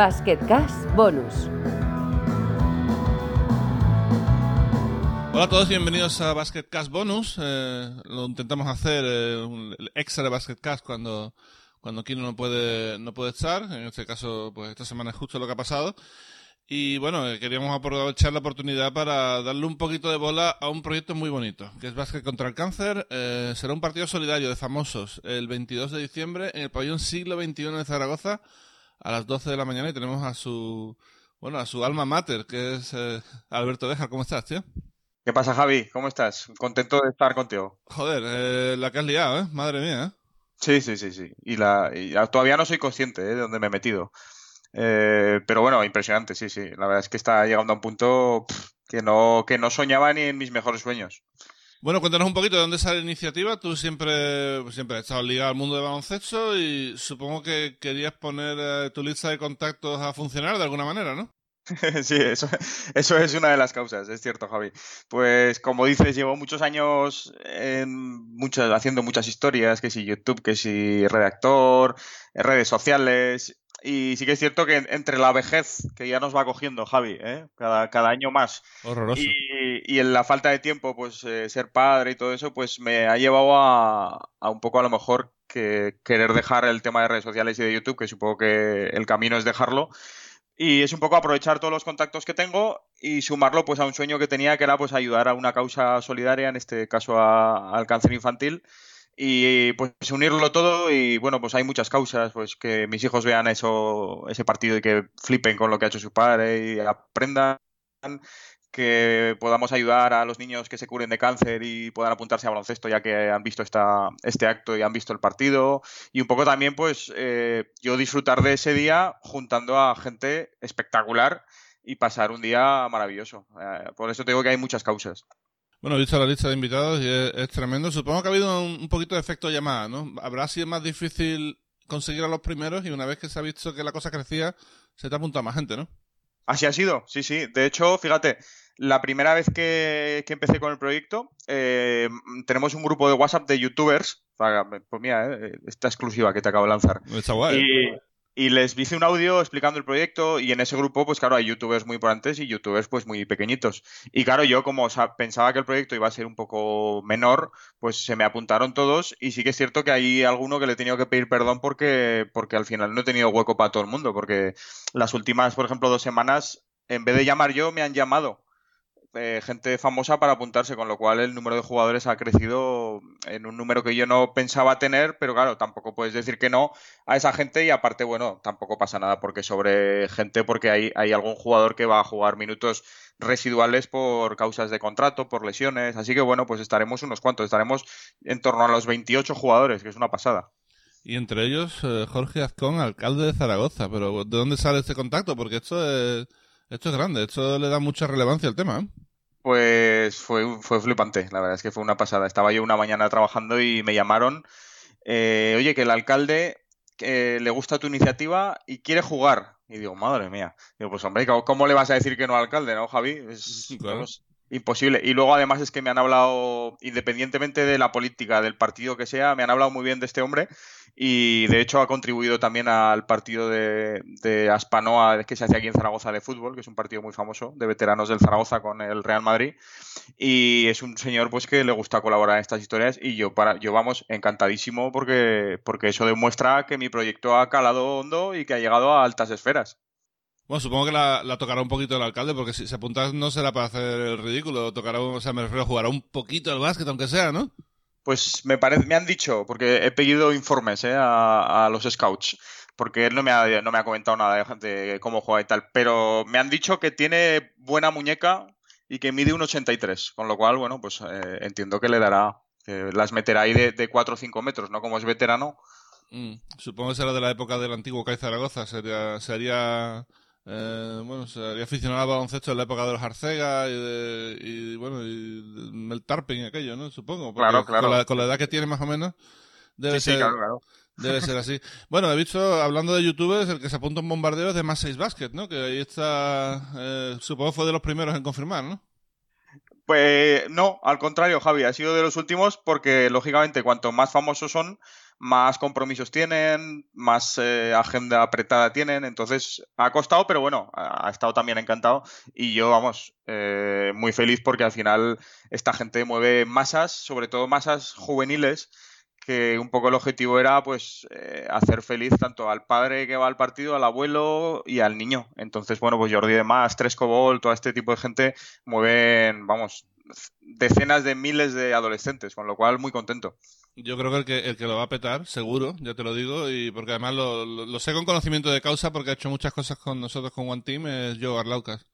Basket Cash Bonus. Hola a todos y bienvenidos a Basket Cash Bonus. Eh, lo intentamos hacer eh, un el extra de Basket Cash cuando, cuando Kino no puede, no puede estar. En este caso, pues esta semana es justo lo que ha pasado. Y bueno, eh, queríamos aprovechar la oportunidad para darle un poquito de bola a un proyecto muy bonito, que es Básquet contra el Cáncer. Eh, será un partido solidario de famosos el 22 de diciembre en el pabellón siglo XXI de Zaragoza a las 12 de la mañana y tenemos a su, bueno, a su alma mater, que es eh, Alberto Dejar. ¿Cómo estás, tío? ¿Qué pasa, Javi? ¿Cómo estás? Contento de estar contigo. Joder, eh, la que has liado, ¿eh? Madre mía, ¿eh? Sí, sí, sí, sí. Y, la, y todavía no soy consciente ¿eh? de dónde me he metido. Eh, pero bueno, impresionante, sí, sí. La verdad es que está llegando a un punto pff, que no, que no soñaba ni en mis mejores sueños. Bueno, cuéntanos un poquito de dónde sale la iniciativa. Tú siempre, siempre has estado ligado al mundo del baloncesto y supongo que querías poner eh, tu lista de contactos a funcionar de alguna manera, ¿no? Sí, eso, eso es una de las causas, es cierto, Javi. Pues como dices, llevo muchos años haciendo muchas historias, que si YouTube, que si redactor, redes sociales, y sí que es cierto que entre la vejez que ya nos va cogiendo, Javi, ¿eh? cada, cada año más, Horroroso. y, y en la falta de tiempo, pues eh, ser padre y todo eso, pues me ha llevado a, a un poco a lo mejor que querer dejar el tema de redes sociales y de YouTube, que supongo que el camino es dejarlo. Y es un poco aprovechar todos los contactos que tengo y sumarlo pues a un sueño que tenía, que era pues ayudar a una causa solidaria, en este caso a- al cáncer infantil. Y pues unirlo todo y bueno, pues hay muchas causas, pues que mis hijos vean eso, ese partido y que flipen con lo que ha hecho su padre y aprendan, que podamos ayudar a los niños que se curen de cáncer y puedan apuntarse a baloncesto ya que han visto esta, este acto y han visto el partido. Y un poco también pues eh, yo disfrutar de ese día juntando a gente espectacular y pasar un día maravilloso. Eh, por eso te digo que hay muchas causas. Bueno, he visto la lista de invitados y es, es tremendo. Supongo que ha habido un, un poquito de efecto llamada, ¿no? Habrá sido más difícil conseguir a los primeros y una vez que se ha visto que la cosa crecía, se te ha apuntado más gente, ¿no? Así ha sido, sí, sí. De hecho, fíjate, la primera vez que, que empecé con el proyecto, eh, tenemos un grupo de WhatsApp de youtubers. Pues mira, eh, esta exclusiva que te acabo de lanzar. Está guay. Y, y les hice un audio explicando el proyecto y en ese grupo, pues claro, hay youtubers muy importantes y youtubers pues muy pequeñitos. Y claro, yo como sa- pensaba que el proyecto iba a ser un poco menor, pues se me apuntaron todos y sí que es cierto que hay alguno que le he tenido que pedir perdón porque, porque al final no he tenido hueco para todo el mundo, porque las últimas, por ejemplo, dos semanas, en vez de llamar yo, me han llamado eh, gente famosa para apuntarse, con lo cual el número de jugadores ha crecido en un número que yo no pensaba tener, pero claro, tampoco puedes decir que no a esa gente y aparte, bueno, tampoco pasa nada porque sobre gente, porque hay, hay algún jugador que va a jugar minutos residuales por causas de contrato, por lesiones, así que bueno, pues estaremos unos cuantos, estaremos en torno a los 28 jugadores, que es una pasada. Y entre ellos, eh, Jorge Azcón, alcalde de Zaragoza. Pero ¿de dónde sale este contacto? Porque esto es, esto es grande, esto le da mucha relevancia al tema, ¿eh? Pues fue, fue flipante, la verdad es que fue una pasada. Estaba yo una mañana trabajando y me llamaron, eh, oye, que el alcalde eh, le gusta tu iniciativa y quiere jugar. Y digo, madre mía. Digo, pues hombre, ¿cómo, le vas a decir que no al alcalde, no, Javi? Es, Claro. Imposible. Y luego además es que me han hablado, independientemente de la política, del partido que sea, me han hablado muy bien de este hombre y de hecho ha contribuido también al partido de, de Aspanoa que se hace aquí en Zaragoza de fútbol, que es un partido muy famoso de veteranos del Zaragoza con el Real Madrid. Y es un señor pues que le gusta colaborar en estas historias y yo para yo vamos encantadísimo porque porque eso demuestra que mi proyecto ha calado hondo y que ha llegado a altas esferas. Bueno, supongo que la, la tocará un poquito el alcalde, porque si se apunta no será para hacer el ridículo, tocará, o sea, me refiero, jugará un poquito al básquet, aunque sea, ¿no? Pues me parece, me han dicho, porque he pedido informes ¿eh? a, a los scouts, porque él no me ha, no me ha comentado nada de, de cómo juega y tal, pero me han dicho que tiene buena muñeca y que mide un 83, con lo cual, bueno, pues eh, entiendo que le dará, que las meterá ahí de, de 4 o 5 metros, ¿no? Como es veterano. Mm, supongo que será de la época del antiguo CAI Zaragoza, sería, sería eh, bueno, sería aficionado al baloncesto en la época de los Arcega y, de, y bueno, y el Tarping y aquello, ¿no? Supongo. Claro, claro. Con la, con la edad que tiene más o menos, debe Sí, sí, ser... claro, claro. Debe ser así. Bueno, he visto, hablando de youtubers, el que se apunta a un bombardeo es de más 6 Basket, ¿no? Que ahí está, eh, supongo fue de los primeros en confirmar, ¿no? Pues no, al contrario, Javi, ha sido de los últimos porque, lógicamente, cuanto más famosos son, más compromisos tienen, más eh, agenda apretada tienen. Entonces, ha costado, pero bueno, ha estado también encantado. Y yo, vamos, eh, muy feliz porque al final esta gente mueve masas, sobre todo masas juveniles que un poco el objetivo era pues eh, hacer feliz tanto al padre que va al partido, al abuelo y al niño. Entonces, bueno, pues Jordi de Más, Tres Cobol, todo este tipo de gente mueven, vamos, decenas de miles de adolescentes, con lo cual muy contento. Yo creo que el que, el que lo va a petar, seguro, ya te lo digo, y porque además lo, sé con conocimiento de causa porque ha hecho muchas cosas con nosotros con One Team, es Joe Arlaucas.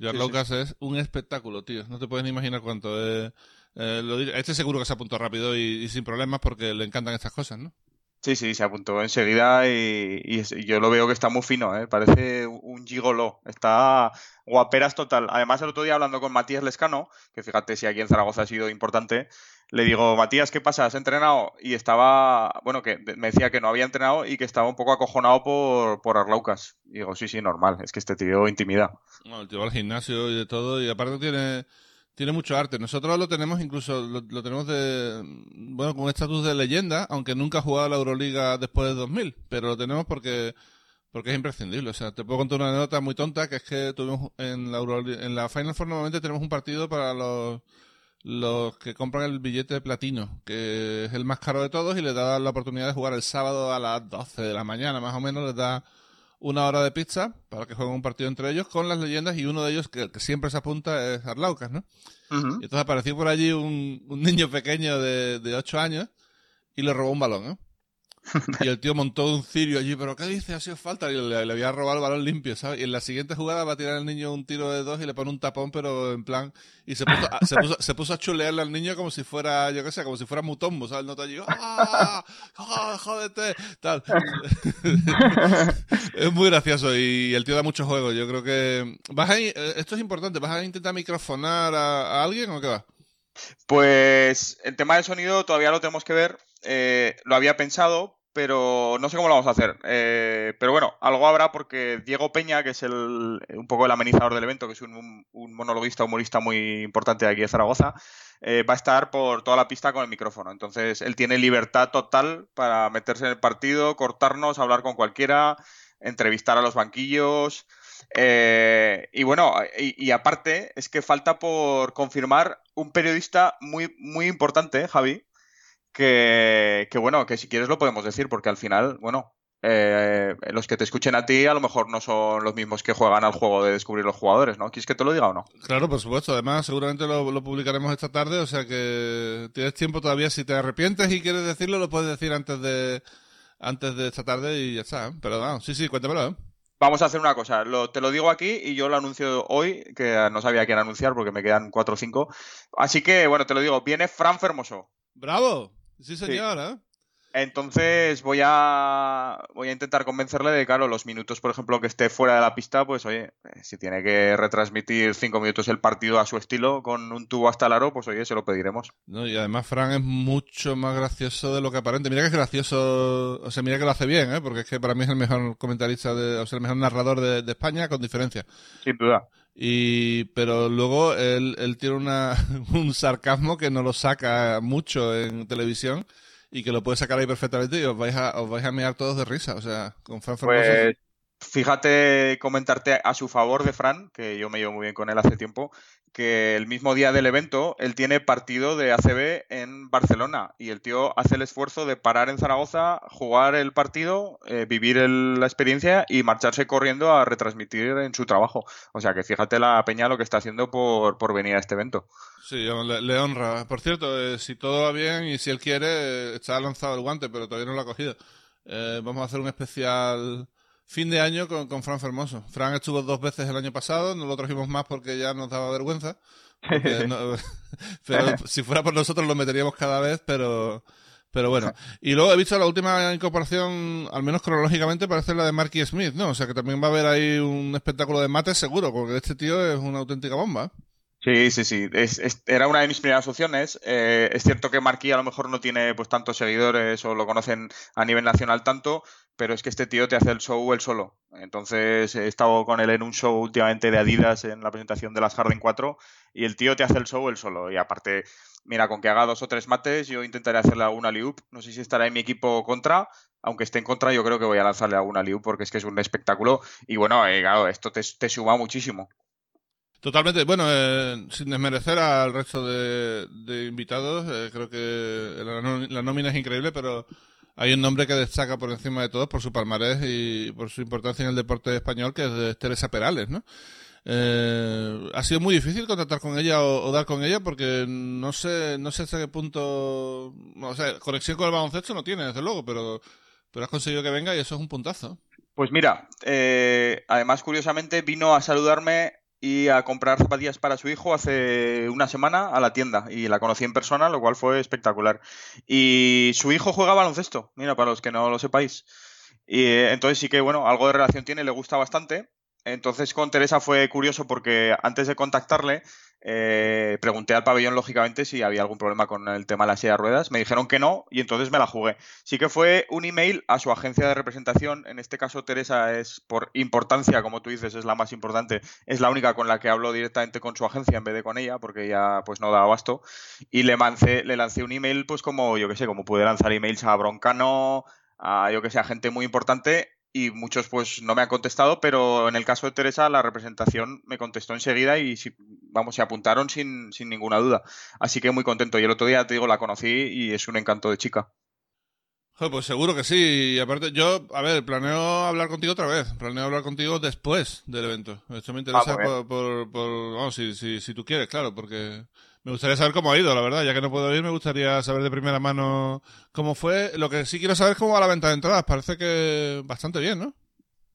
Joe Arlaucas es un espectáculo, tío. No te puedes ni imaginar cuánto. es eh, este seguro que se apuntó rápido y, sin problemas porque le encantan estas cosas, ¿no? Sí, sí, se apuntó enseguida y, yo lo veo que está muy fino, ¿eh? parece un gigolo, está guaperas total. Además, el otro día hablando con Matías Lescano, que fíjate si aquí en Zaragoza ha sido importante, le digo, Matías, ¿qué pasa? ¿Has entrenado? Y estaba, bueno, que me decía que no había entrenado y que estaba un poco acojonado por, por Arlaucas. Y digo, sí, sí, normal, es que este tío intimida. Bueno, el tío va al gimnasio y de todo, y aparte tiene tiene mucho arte. Nosotros lo tenemos incluso, lo, tenemos de, bueno, con estatus de leyenda, aunque nunca ha jugado la Euroliga después de 2000, pero lo tenemos porque, porque es imprescindible. O sea, te puedo contar una anécdota muy tonta, que es que tuvimos en la en la Final Four normalmente tenemos un partido para los, los que compran el billete de platino, que es el más caro de todos y les da la oportunidad de jugar el sábado a las 12 de la mañana, más o menos, les da una hora de pizza para que jueguen un partido entre ellos con las leyendas y uno de ellos que, que siempre se apunta es Arlaucas, ¿no? Y entonces apareció por allí un, un niño pequeño de, de 8 años y le robó un balón, ¿eh? Y el tío montó un cirio allí, pero ¿qué dice? Ha sido falta. Y le, había robado el balón limpio, ¿sabes? Y en la siguiente jugada va a tirar el niño un tiro de dos y le pone un tapón, pero en plan. Y se puso, a, se puso, a chulearle al niño como si fuera, yo qué sé, como si fuera mutombo, ¿sabes? El nota allí, ¡ah! ¡ah! ¡jódete! Tal. es muy gracioso y el tío da mucho juego. Yo creo que. ¿Vas a, esto es importante, ¿vas a intentar microfonar a, a alguien o qué va? Pues el tema del sonido todavía lo tenemos que ver. Eh, lo había pensado, pero no sé cómo lo vamos a hacer. Eh, pero bueno, algo habrá porque Diego Peña, que es el, un poco el amenizador del evento, que es un, monologuista, humorista muy importante de aquí de Zaragoza, eh, va a estar por toda la pista con el micrófono. Entonces, él tiene libertad total para meterse en el partido, cortarnos, hablar con cualquiera, entrevistar a los banquillos. Y bueno, y, aparte es que falta por confirmar un periodista muy, muy importante, Javi, que, bueno, que si quieres lo podemos decir, porque al final, bueno, eh, los que te escuchen a ti a lo mejor no son los mismos que juegan al juego de descubrir los jugadores, ¿no? ¿Quieres que te lo diga o no? Claro, por supuesto. Además, seguramente lo, publicaremos esta tarde, o sea que tienes tiempo todavía. Si te arrepientes y quieres decirlo, lo puedes decir antes de antes de esta tarde y ya está. ¿eh? Pero vamos, sí, sí, cuéntamelo. ¿eh? Vamos a hacer una cosa, te lo digo aquí y yo lo anuncio hoy, que no sabía quién anunciar porque me quedan cuatro o cinco. Así que, bueno, te lo digo, viene Fran Fermoso. ¡Bravo! Sí, señora. Entonces voy a voy a intentar convencerle de, claro, los minutos, por ejemplo, que esté fuera de la pista, pues oye, eh, si tiene que retransmitir cinco minutos el partido a su estilo con un tubo hasta el aro, pues oye, se lo pediremos. No, y además Fran es mucho más gracioso de lo que aparente. Mira que es gracioso, o sea, mira que lo hace bien, ¿eh? porque es que para mí es el mejor comentarista, de, o sea, el mejor narrador de, España, con diferencia. Sin duda. Y, pero luego él, él tiene una, un sarcasmo que no lo saca mucho en televisión y que lo puede sacar ahí perfectamente y os vais a, os vais a mear todos de risa. O sea, con Fran pues, Fíjate, comentarte a su favor de Fran, que yo me llevo muy bien con él hace tiempo, que el mismo día del evento él tiene partido de ACB en Barcelona y el tío hace el esfuerzo de parar en Zaragoza, jugar el partido, eh, vivir la experiencia y marcharse corriendo a retransmitir en su trabajo. O sea que fíjate la peña lo que está haciendo por, por venir a este evento. Sí, le, honra. Por cierto, eh, si todo va bien y si él quiere, eh, está lanzado el guante, pero todavía no lo ha cogido. vamos a hacer un especial fin de año con, con Fran Fermoso. Fran estuvo dos veces el año pasado, no lo trajimos más porque ya nos daba vergüenza. pero si fuera por nosotros lo meteríamos cada vez, pero pero bueno. Y luego he visto la última incorporación, al menos cronológicamente, parece la de Marky Smith, ¿no? O sea que también va a haber ahí un espectáculo de mates seguro, porque este tío es una auténtica bomba. Sí, sí, sí. era una de mis primeras opciones. Eh, es cierto que Marquí a lo mejor no tiene pues tantos seguidores o lo conocen a nivel nacional tanto, pero es que este tío te hace el show él solo. Entonces he estado con él en un show últimamente de Adidas en la presentación de las Harden 4 y el tío te hace el show él solo. Y aparte, mira, con que haga dos o tres mates, yo intentaré hacerle alguna liup. No sé si estará en mi equipo contra, aunque esté en contra, yo creo que voy a lanzarle alguna liup porque es que es un espectáculo. Y bueno, eh, claro, esto te suma muchísimo. Totalmente. Bueno, eh, sin desmerecer al resto de, invitados, eh, creo que la, nómina es increíble, pero hay un nombre que destaca por encima de todos por su palmarés y por su importancia en el deporte español, que es Teresa Perales, ¿no? Eh, ha sido muy difícil contactar con ella o, dar con ella porque no sé no sé hasta qué punto o sea conexión con el baloncesto no tiene desde luego pero pero has conseguido que venga y eso es un puntazo pues mira además curiosamente vino a saludarme y a comprar zapatillas para su hijo hace una semana a la tienda y la conocí en persona, lo cual fue espectacular. Y su hijo juega baloncesto, mira, para los que no lo sepáis. Y eh, entonces sí que, bueno, algo de relación tiene, le gusta bastante. Entonces con Teresa fue curioso porque antes de contactarle eh, pregunté al pabellón lógicamente si había algún problema con el tema de las silla de ruedas. Me dijeron que no y entonces me la jugué. Sí que fue un email a su agencia de representación. En este caso Teresa es por importancia, como tú dices, es la más importante. Es la única con la que hablo directamente con su agencia en vez de con ella porque ella pues no da abasto. Y le, le lancé un email pues como yo que sé, como pude lanzar emails a Broncano, a yo que sé, a gente muy importante y muchos pues no me han contestado, pero en el caso de Teresa la representación me contestó enseguida y vamos, se apuntaron sin, sin ninguna duda. Así que muy contento. Y el otro día, te digo, la conocí y es un encanto de chica. pues seguro que sí. Y aparte, yo, a ver, planeo hablar contigo otra vez. Planeo hablar contigo después del evento. Esto me interesa ah, por, por, vamos, si, si, si tú quieres, claro, porque me gustaría saber cómo ha ido, la verdad. Ya que no puedo ir, me gustaría saber de primera mano cómo fue. Lo que sí quiero saber es cómo va la venta de entradas. Parece que bastante bien, ¿no?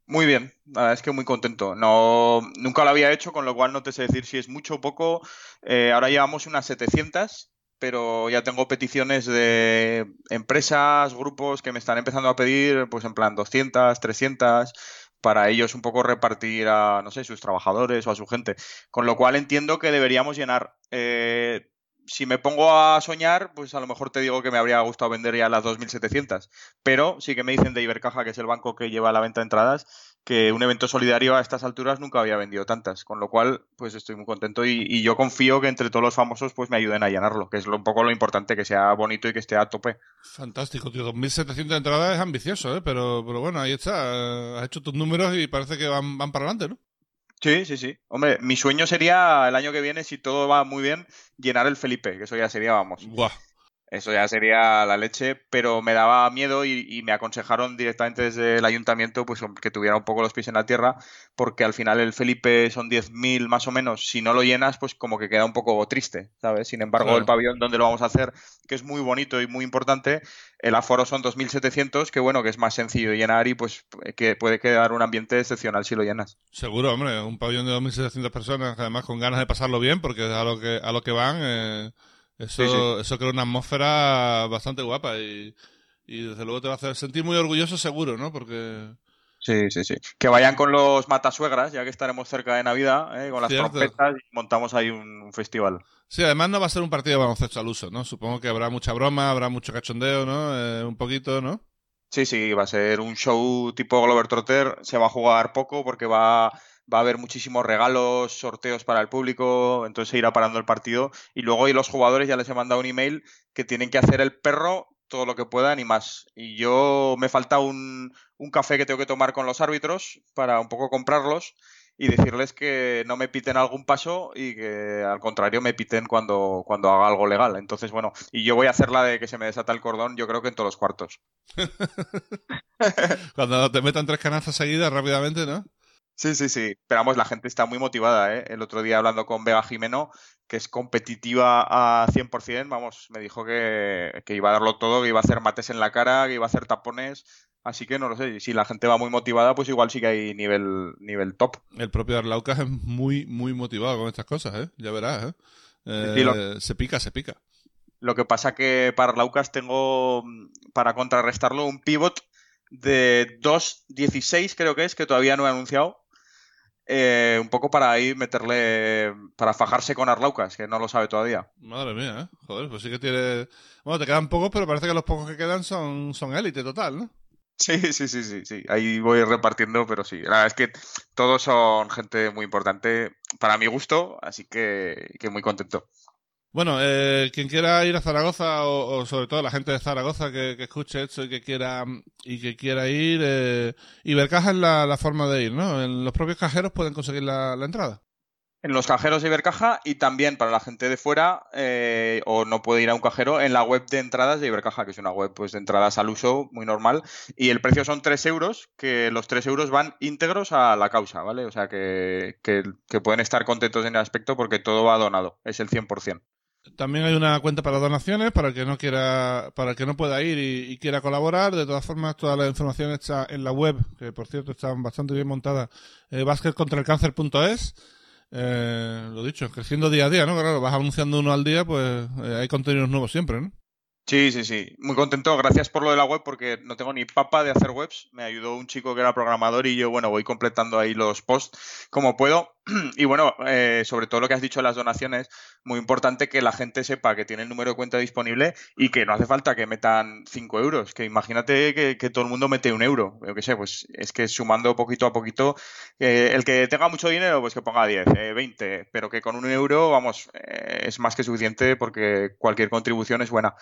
Muy bien, es que muy contento. No, nunca lo había hecho, con lo cual no te sé decir si es mucho o poco. Eh, ahora llevamos unas 700, pero ya tengo peticiones de empresas, grupos que me están empezando a pedir, pues en plan 200, 300 para ellos un poco repartir a, no sé, sus trabajadores o a su gente. Con lo cual entiendo que deberíamos llenar. Eh, si me pongo a soñar, pues a lo mejor te digo que me habría gustado vender ya las 2.700. Pero sí que me dicen de Ibercaja, que es el banco que lleva la venta de entradas, que un evento solidario a estas alturas nunca había vendido tantas. Con lo cual, pues estoy muy contento y, yo confío que entre todos los famosos pues me ayuden a llenarlo, que es un poco lo importante, que sea bonito y que esté a tope. Fantástico, tío. 2.700 entradas es ambicioso, ¿eh? Pero, pero bueno, ahí está. Has hecho tus números y parece que van, van para adelante, ¿no? Sí, sí, sí. Hombre, mi sueño sería el año que viene, si todo va muy bien, llenar el Felipe, que eso ya sería, vamos. Buah. Eso ya sería la leche, pero me daba miedo y, me aconsejaron directamente desde el ayuntamiento pues que tuviera un poco los pies en la tierra, porque al final el Felipe son 10.000 más o menos. Si no lo llenas, pues como que queda un poco triste, ¿sabes? Sin embargo, el pabellón donde lo vamos a hacer, que es muy bonito y muy importante, el aforo son 2.700, que bueno, que es más sencillo llenar y pues que puede quedar un ambiente excepcional si lo llenas. Seguro, hombre, un pabellón de 2.700 personas, además con ganas de pasarlo bien, porque a lo que, a lo que van... Eh eso, eso crea una atmósfera bastante guapa y, y desde luego te va a hacer sentir muy orgulloso seguro, ¿no? Porque... Sí, sí, sí. Que vayan con los matasuegras, ya que estaremos cerca de Navidad, ¿eh? con las trompetas y montamos ahí un, festival. Sí, además no va a ser un partido de baloncesto al uso, ¿no? Supongo que habrá mucha broma, habrá mucho cachondeo, ¿no? Eh, un poquito, ¿no? Sí, sí, va a ser un show tipo Glover Trotter. Se va a jugar poco porque va va a haber muchísimos regalos, sorteos para el público, entonces se irá parando el partido. Y luego hoy los jugadores ya les he mandado un email que tienen que hacer el perro todo lo que puedan y más. Y yo me falta un, un café que tengo que tomar con los árbitros para un poco comprarlos y decirles que no me piten algún paso y que al contrario me piten cuando, cuando haga algo legal. Entonces, bueno, y yo voy a hacer la de que se me desata el cordón, yo creo que en todos los cuartos. cuando te metan tres canastas seguidas rápidamente, ¿no? Sí, sí, sí. Pero vamos, la gente está muy motivada, ¿eh? El otro día hablando con Vega Jimeno, que es competitiva a 100%, vamos, me dijo que, iba a darlo todo, que iba a hacer mates en la cara, que iba a hacer tapones. Así que no lo sé, si la gente va muy motivada, pues igual sí que hay nivel, nivel top. El propio Arlaucas es muy, muy motivado con estas cosas, ¿eh? Ya verás, ¿eh? eh se pica, se pica. Lo que pasa que para Arlaucas tengo, para contrarrestarlo, un pivot de 2.16 creo que es, que todavía no he anunciado eh, un poco para ahí meterle, para fajarse con Arlaucas, que no lo sabe todavía. Madre mía, ¿eh? Joder, pues sí que tiene... Bueno, te quedan pocos, pero parece que los pocos que quedan son, son élite total, ¿no? Sí, sí, sí, sí, sí. Ahí voy repartiendo, pero sí. La verdad es que todos son gente muy importante para mi gusto, así que, que muy contento. Bueno, eh, quien quiera ir a Zaragoza o, sobre todo la gente de Zaragoza que, escuche esto y que quiera y que quiera ir, eh, Ibercaja es la, forma de ir, ¿no? En los propios cajeros pueden conseguir la, entrada. En los cajeros de Ibercaja y también para la gente de fuera eh, o no puede ir a un cajero en la web de entradas de Ibercaja, que es una web pues de entradas al uso muy normal y el precio son 3 euros, que los 3 euros van íntegros a la causa, ¿vale? O sea que, que, que pueden estar contentos en el aspecto porque todo va donado, es el 100%. También hay una cuenta para donaciones para el que no quiera, para el que no pueda ir y, quiera colaborar. De todas formas, toda la información está en la web, que por cierto está bastante bien montada, eh, basketcontraelcáncer.es. Eh, lo dicho, creciendo día a día, ¿no? Claro, vas anunciando uno al día, pues eh, hay contenidos nuevos siempre, ¿no? Sí, sí, sí. Muy contento. Gracias por lo de la web porque no tengo ni papa de hacer webs. Me ayudó un chico que era programador y yo, bueno, voy completando ahí los posts como puedo. Y bueno, eh, sobre todo lo que has dicho de las donaciones, muy importante que la gente sepa que tiene el número de cuenta disponible y que no hace falta que metan 5 euros. Que imagínate que, todo el mundo mete un euro. Yo qué sé, pues es que sumando poquito a poquito, eh, el que tenga mucho dinero, pues que ponga 10, 20, eh, pero que con un euro, vamos, es más que suficiente porque cualquier contribución es buena.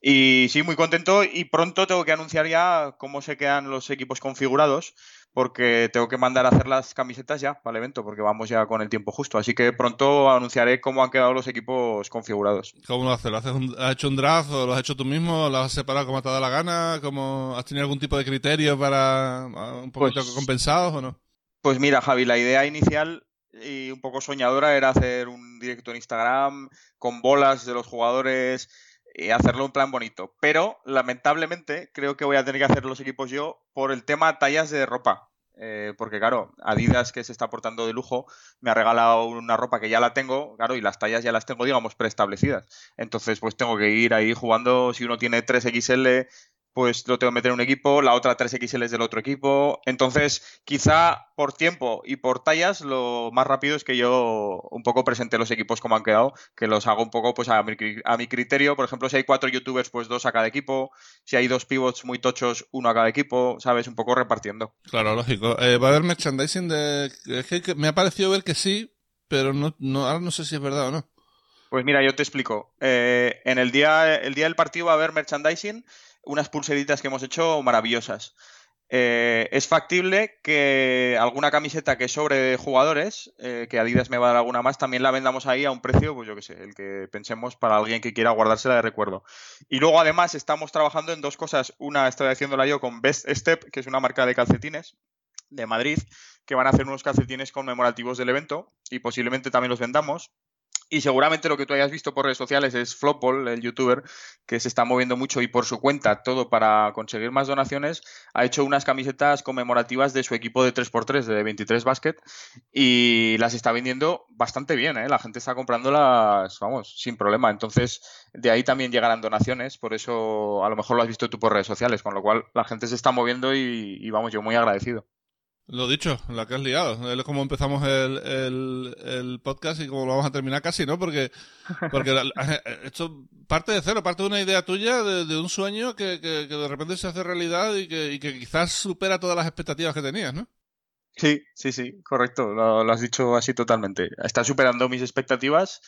Y sí, muy contento y pronto tengo que anunciar ya cómo se quedan los equipos configurados porque tengo que mandar a hacer las camisetas ya para el evento, porque vamos ya con el tiempo justo. Así que pronto anunciaré cómo han quedado los equipos configurados. ¿Cómo lo haces? ¿Lo haces ¿Has hecho un draft o lo has hecho tú mismo? ¿Lo has separado como te ha dado la gana? ¿Cómo, ¿Has tenido algún tipo de criterio para ah, un poquito pues compensados o no? Pues mira, Javi, la idea inicial y un poco soñadora era hacer un directo en Instagram con bolas de los jugadores y hacerlo un plan bonito. Pero lamentablemente creo que voy a tener que hacer los equipos yo por el tema tallas de ropa. Eh, porque claro, Adidas que se está portando de lujo me ha regalado una ropa que ya la tengo, claro, y las tallas ya las tengo, digamos, preestablecidas. Entonces, pues tengo que ir ahí jugando, si uno tiene 3XL, pues lo tengo que meter en un equipo, la otra 3XL es del otro equipo. Entonces, quizá por tiempo y por tallas, lo más rápido es que yo un poco presente los equipos como han quedado, que los hago un poco pues a mi, a mi criterio. Por ejemplo, si hay cuatro youtubers, pues dos a cada equipo. Si hay dos pivots muy tochos, uno a cada equipo, ¿sabes? Un poco repartiendo. Claro, lógico. Eh, ¿Va a haber merchandising de...? Es que me ha parecido ver que sí, pero no, no, ahora no sé si es verdad o no. Pues mira, yo te explico. Eh, en el día, el día del partido va a haber merchandising unas pulseritas que hemos hecho maravillosas. Eh, es factible que alguna camiseta que sobre jugadores, eh, que Adidas me va a dar alguna más, también la vendamos ahí a un precio, pues yo qué sé, el que pensemos para alguien que quiera guardársela de recuerdo. Y luego además estamos trabajando en dos cosas. Una estoy haciéndola yo con Best Step, que es una marca de calcetines de Madrid, que van a hacer unos calcetines conmemorativos del evento y posiblemente también los vendamos. Y seguramente lo que tú hayas visto por redes sociales es Flopol, el youtuber, que se está moviendo mucho y por su cuenta, todo para conseguir más donaciones, ha hecho unas camisetas conmemorativas de su equipo de 3x3, de 23 Basket, y las está vendiendo bastante bien, ¿eh? La gente está comprándolas, vamos, sin problema. Entonces, de ahí también llegarán donaciones, por eso a lo mejor lo has visto tú por redes sociales, con lo cual la gente se está moviendo y, y vamos, yo muy agradecido. Lo dicho, la que has liado. Es como empezamos el, el, podcast y como lo vamos a terminar casi, ¿no? Porque, porque esto parte de cero, parte de una idea tuya, de, un sueño que, que, de repente se hace realidad y que, y que quizás supera todas las expectativas que tenías, ¿no? Sí, sí, sí, correcto. Lo has dicho así totalmente. Está superando mis expectativas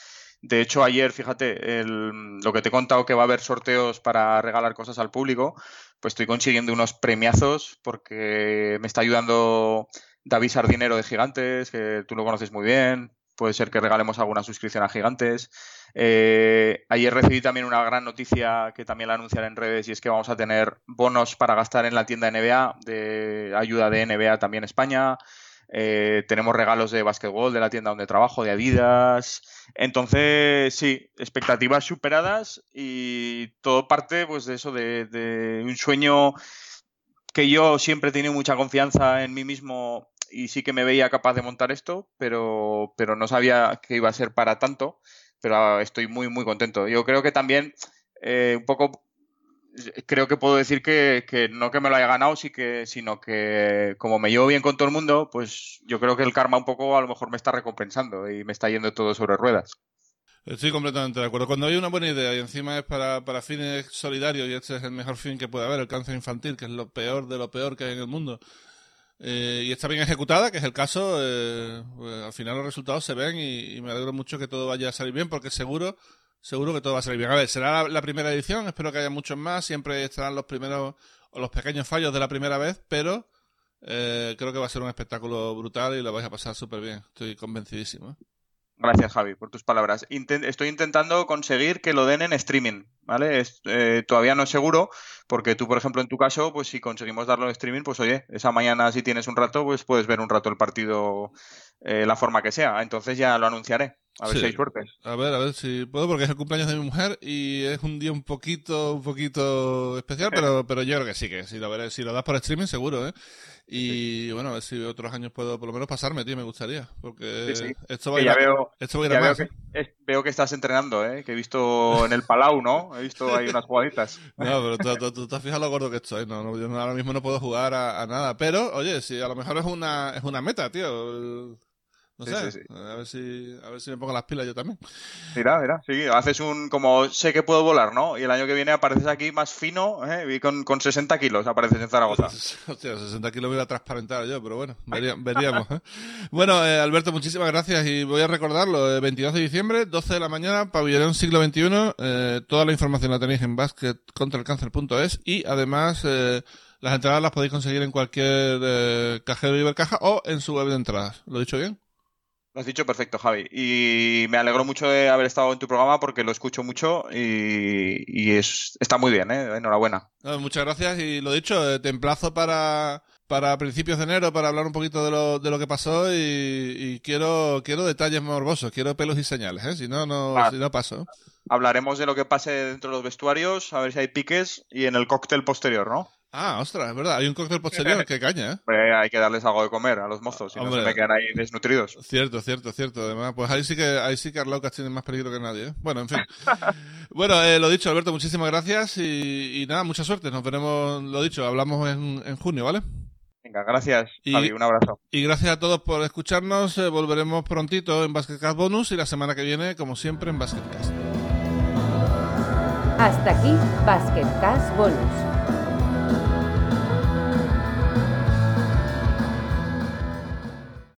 de hecho, ayer, fíjate, lo que te he contado que va a haber sorteos para regalar cosas al público, pues estoy consiguiendo unos premiazos porque me está ayudando David Sardinero de Gigantes, que tú lo conoces muy bien. Puede ser que regalemos alguna suscripción a Gigantes. Eh, ayer recibí también una gran noticia que también la anunciaré en redes y es que vamos a tener bonos para gastar en la tienda NBA, de ayuda de NBA también España. Eh, tenemos regalos de básquetbol de la tienda donde trabajo, de Adidas. Entonces, sí, expectativas superadas y todo parte pues de eso, de, un sueño que yo siempre he tenido mucha confianza en mí mismo y sí que me veía capaz de montar esto, pero, pero no sabía que iba a ser para tanto, pero estoy muy, muy contento. Yo creo que también eh, un poco creo que puedo decir que, que, no que me lo haya ganado, sí que, sino que como me llevo bien con todo el mundo, pues yo creo que el karma un poco a lo mejor me está recompensando y me está yendo todo sobre ruedas. Estoy completamente de acuerdo. Cuando hay una buena idea y encima es para, para fines solidarios y este es el mejor fin que puede haber, el cáncer infantil, que es lo peor de lo peor que hay en el mundo, eh, y está bien ejecutada, que es el caso, eh, pues, al final los resultados se ven y, y, me alegro mucho que todo vaya a salir bien porque seguro, seguro que todo va a salir bien. A ver, será la, primera edición, espero que haya muchos más, siempre estarán los primeros o los pequeños fallos de la primera vez, pero eh, creo que va a ser un espectáculo brutal y lo vais a pasar súper bien, estoy convencidísimo. ¿eh? Gracias, Javi, por tus palabras. Estoy intentando conseguir que lo den en streaming, ¿vale? Es, eh, todavía no es seguro, porque tú, por ejemplo, en tu caso, pues si conseguimos darlo en streaming, pues oye, esa mañana si tienes un rato, pues puedes ver un rato el partido, eh, la forma que sea. Entonces ya lo anunciaré. A ver Sí. si hay suerte. A ver, a ver si puedo, porque es el cumpleaños de mi mujer y es un día un poquito, un poquito especial, pero, pero yo creo que sí, que si lo veré, si lo das por streaming, seguro, ¿eh? Y bueno, a ver si otros años puedo por lo menos pasarme, tío, me gustaría, porque Sí, esto va a ir ya a, veo, esto va a ir a ya veo que, ¿eh? es- veo que estás entrenando, ¿eh? Que he visto en el Palau, ¿no? He visto ahí unas jugaditas. No, pero tú, tú- te has fijado lo gordo que estoy, no, no, yo ahora mismo no puedo jugar a, nada, pero, oye, si a lo mejor es una, es una meta, tío, no Sí, sé, sí, sí. a ver si, a ver si me pongo las pilas yo también. Mira, mira, sí, haces un, como sé que puedo volar, ¿no? Y el año que viene apareces aquí más fino, ¿eh? Y con, con 60 kilos apareces en Zaragoza. Hostia, 60 kilos me iba a transparentar yo, pero bueno, vería- veríamos. ¿eh? Bueno, eh, Alberto, muchísimas gracias y voy a recordarlo. eh, 22 de diciembre, 12 de la mañana, Pabellón Siglo XXI. eh, toda la información la tenéis en basketcontralcáncer.es y además eh, las entradas las podéis conseguir en cualquier eh, cajero de Ibercaja o en su web de entradas. ¿Lo he dicho bien? Lo has dicho perfecto, Javi. Y me alegro mucho de haber estado en tu programa porque lo escucho mucho y, y es, está muy bien, ¿eh? Enhorabuena. No, muchas gracias y lo dicho, eh, te emplazo para, para principios de enero para hablar un poquito de lo, de lo que pasó y, y quiero, quiero detalles morbosos, quiero pelos y señales, ¿eh? si no, no, Ah. si no paso. Hablaremos de lo que pase dentro de los vestuarios, a ver si hay piques y en el cóctel posterior, ¿no? Ah, ostras, es verdad, hay un cóctel posterior, qué caña, ¿eh? Hay que darles algo de comer a los mozos, si no se me quedan ahí desnutridos. Cierto, cierto, cierto. Además, pues ahí sí que, ahí sí que Arlaucas tiene más peligro que nadie, ¿eh? Bueno, en fin. bueno, eh, lo dicho, Alberto, muchísimas gracias y, y nada, mucha suerte. Nos veremos, lo dicho, hablamos en, en junio, ¿vale? Venga, gracias, Y- Javi, un abrazo. Y gracias a todos por escucharnos. eh, volveremos prontito en Basketcast Bonus y la semana que viene, como siempre, en Basketcast. Hasta aquí Basket Cash Bonus.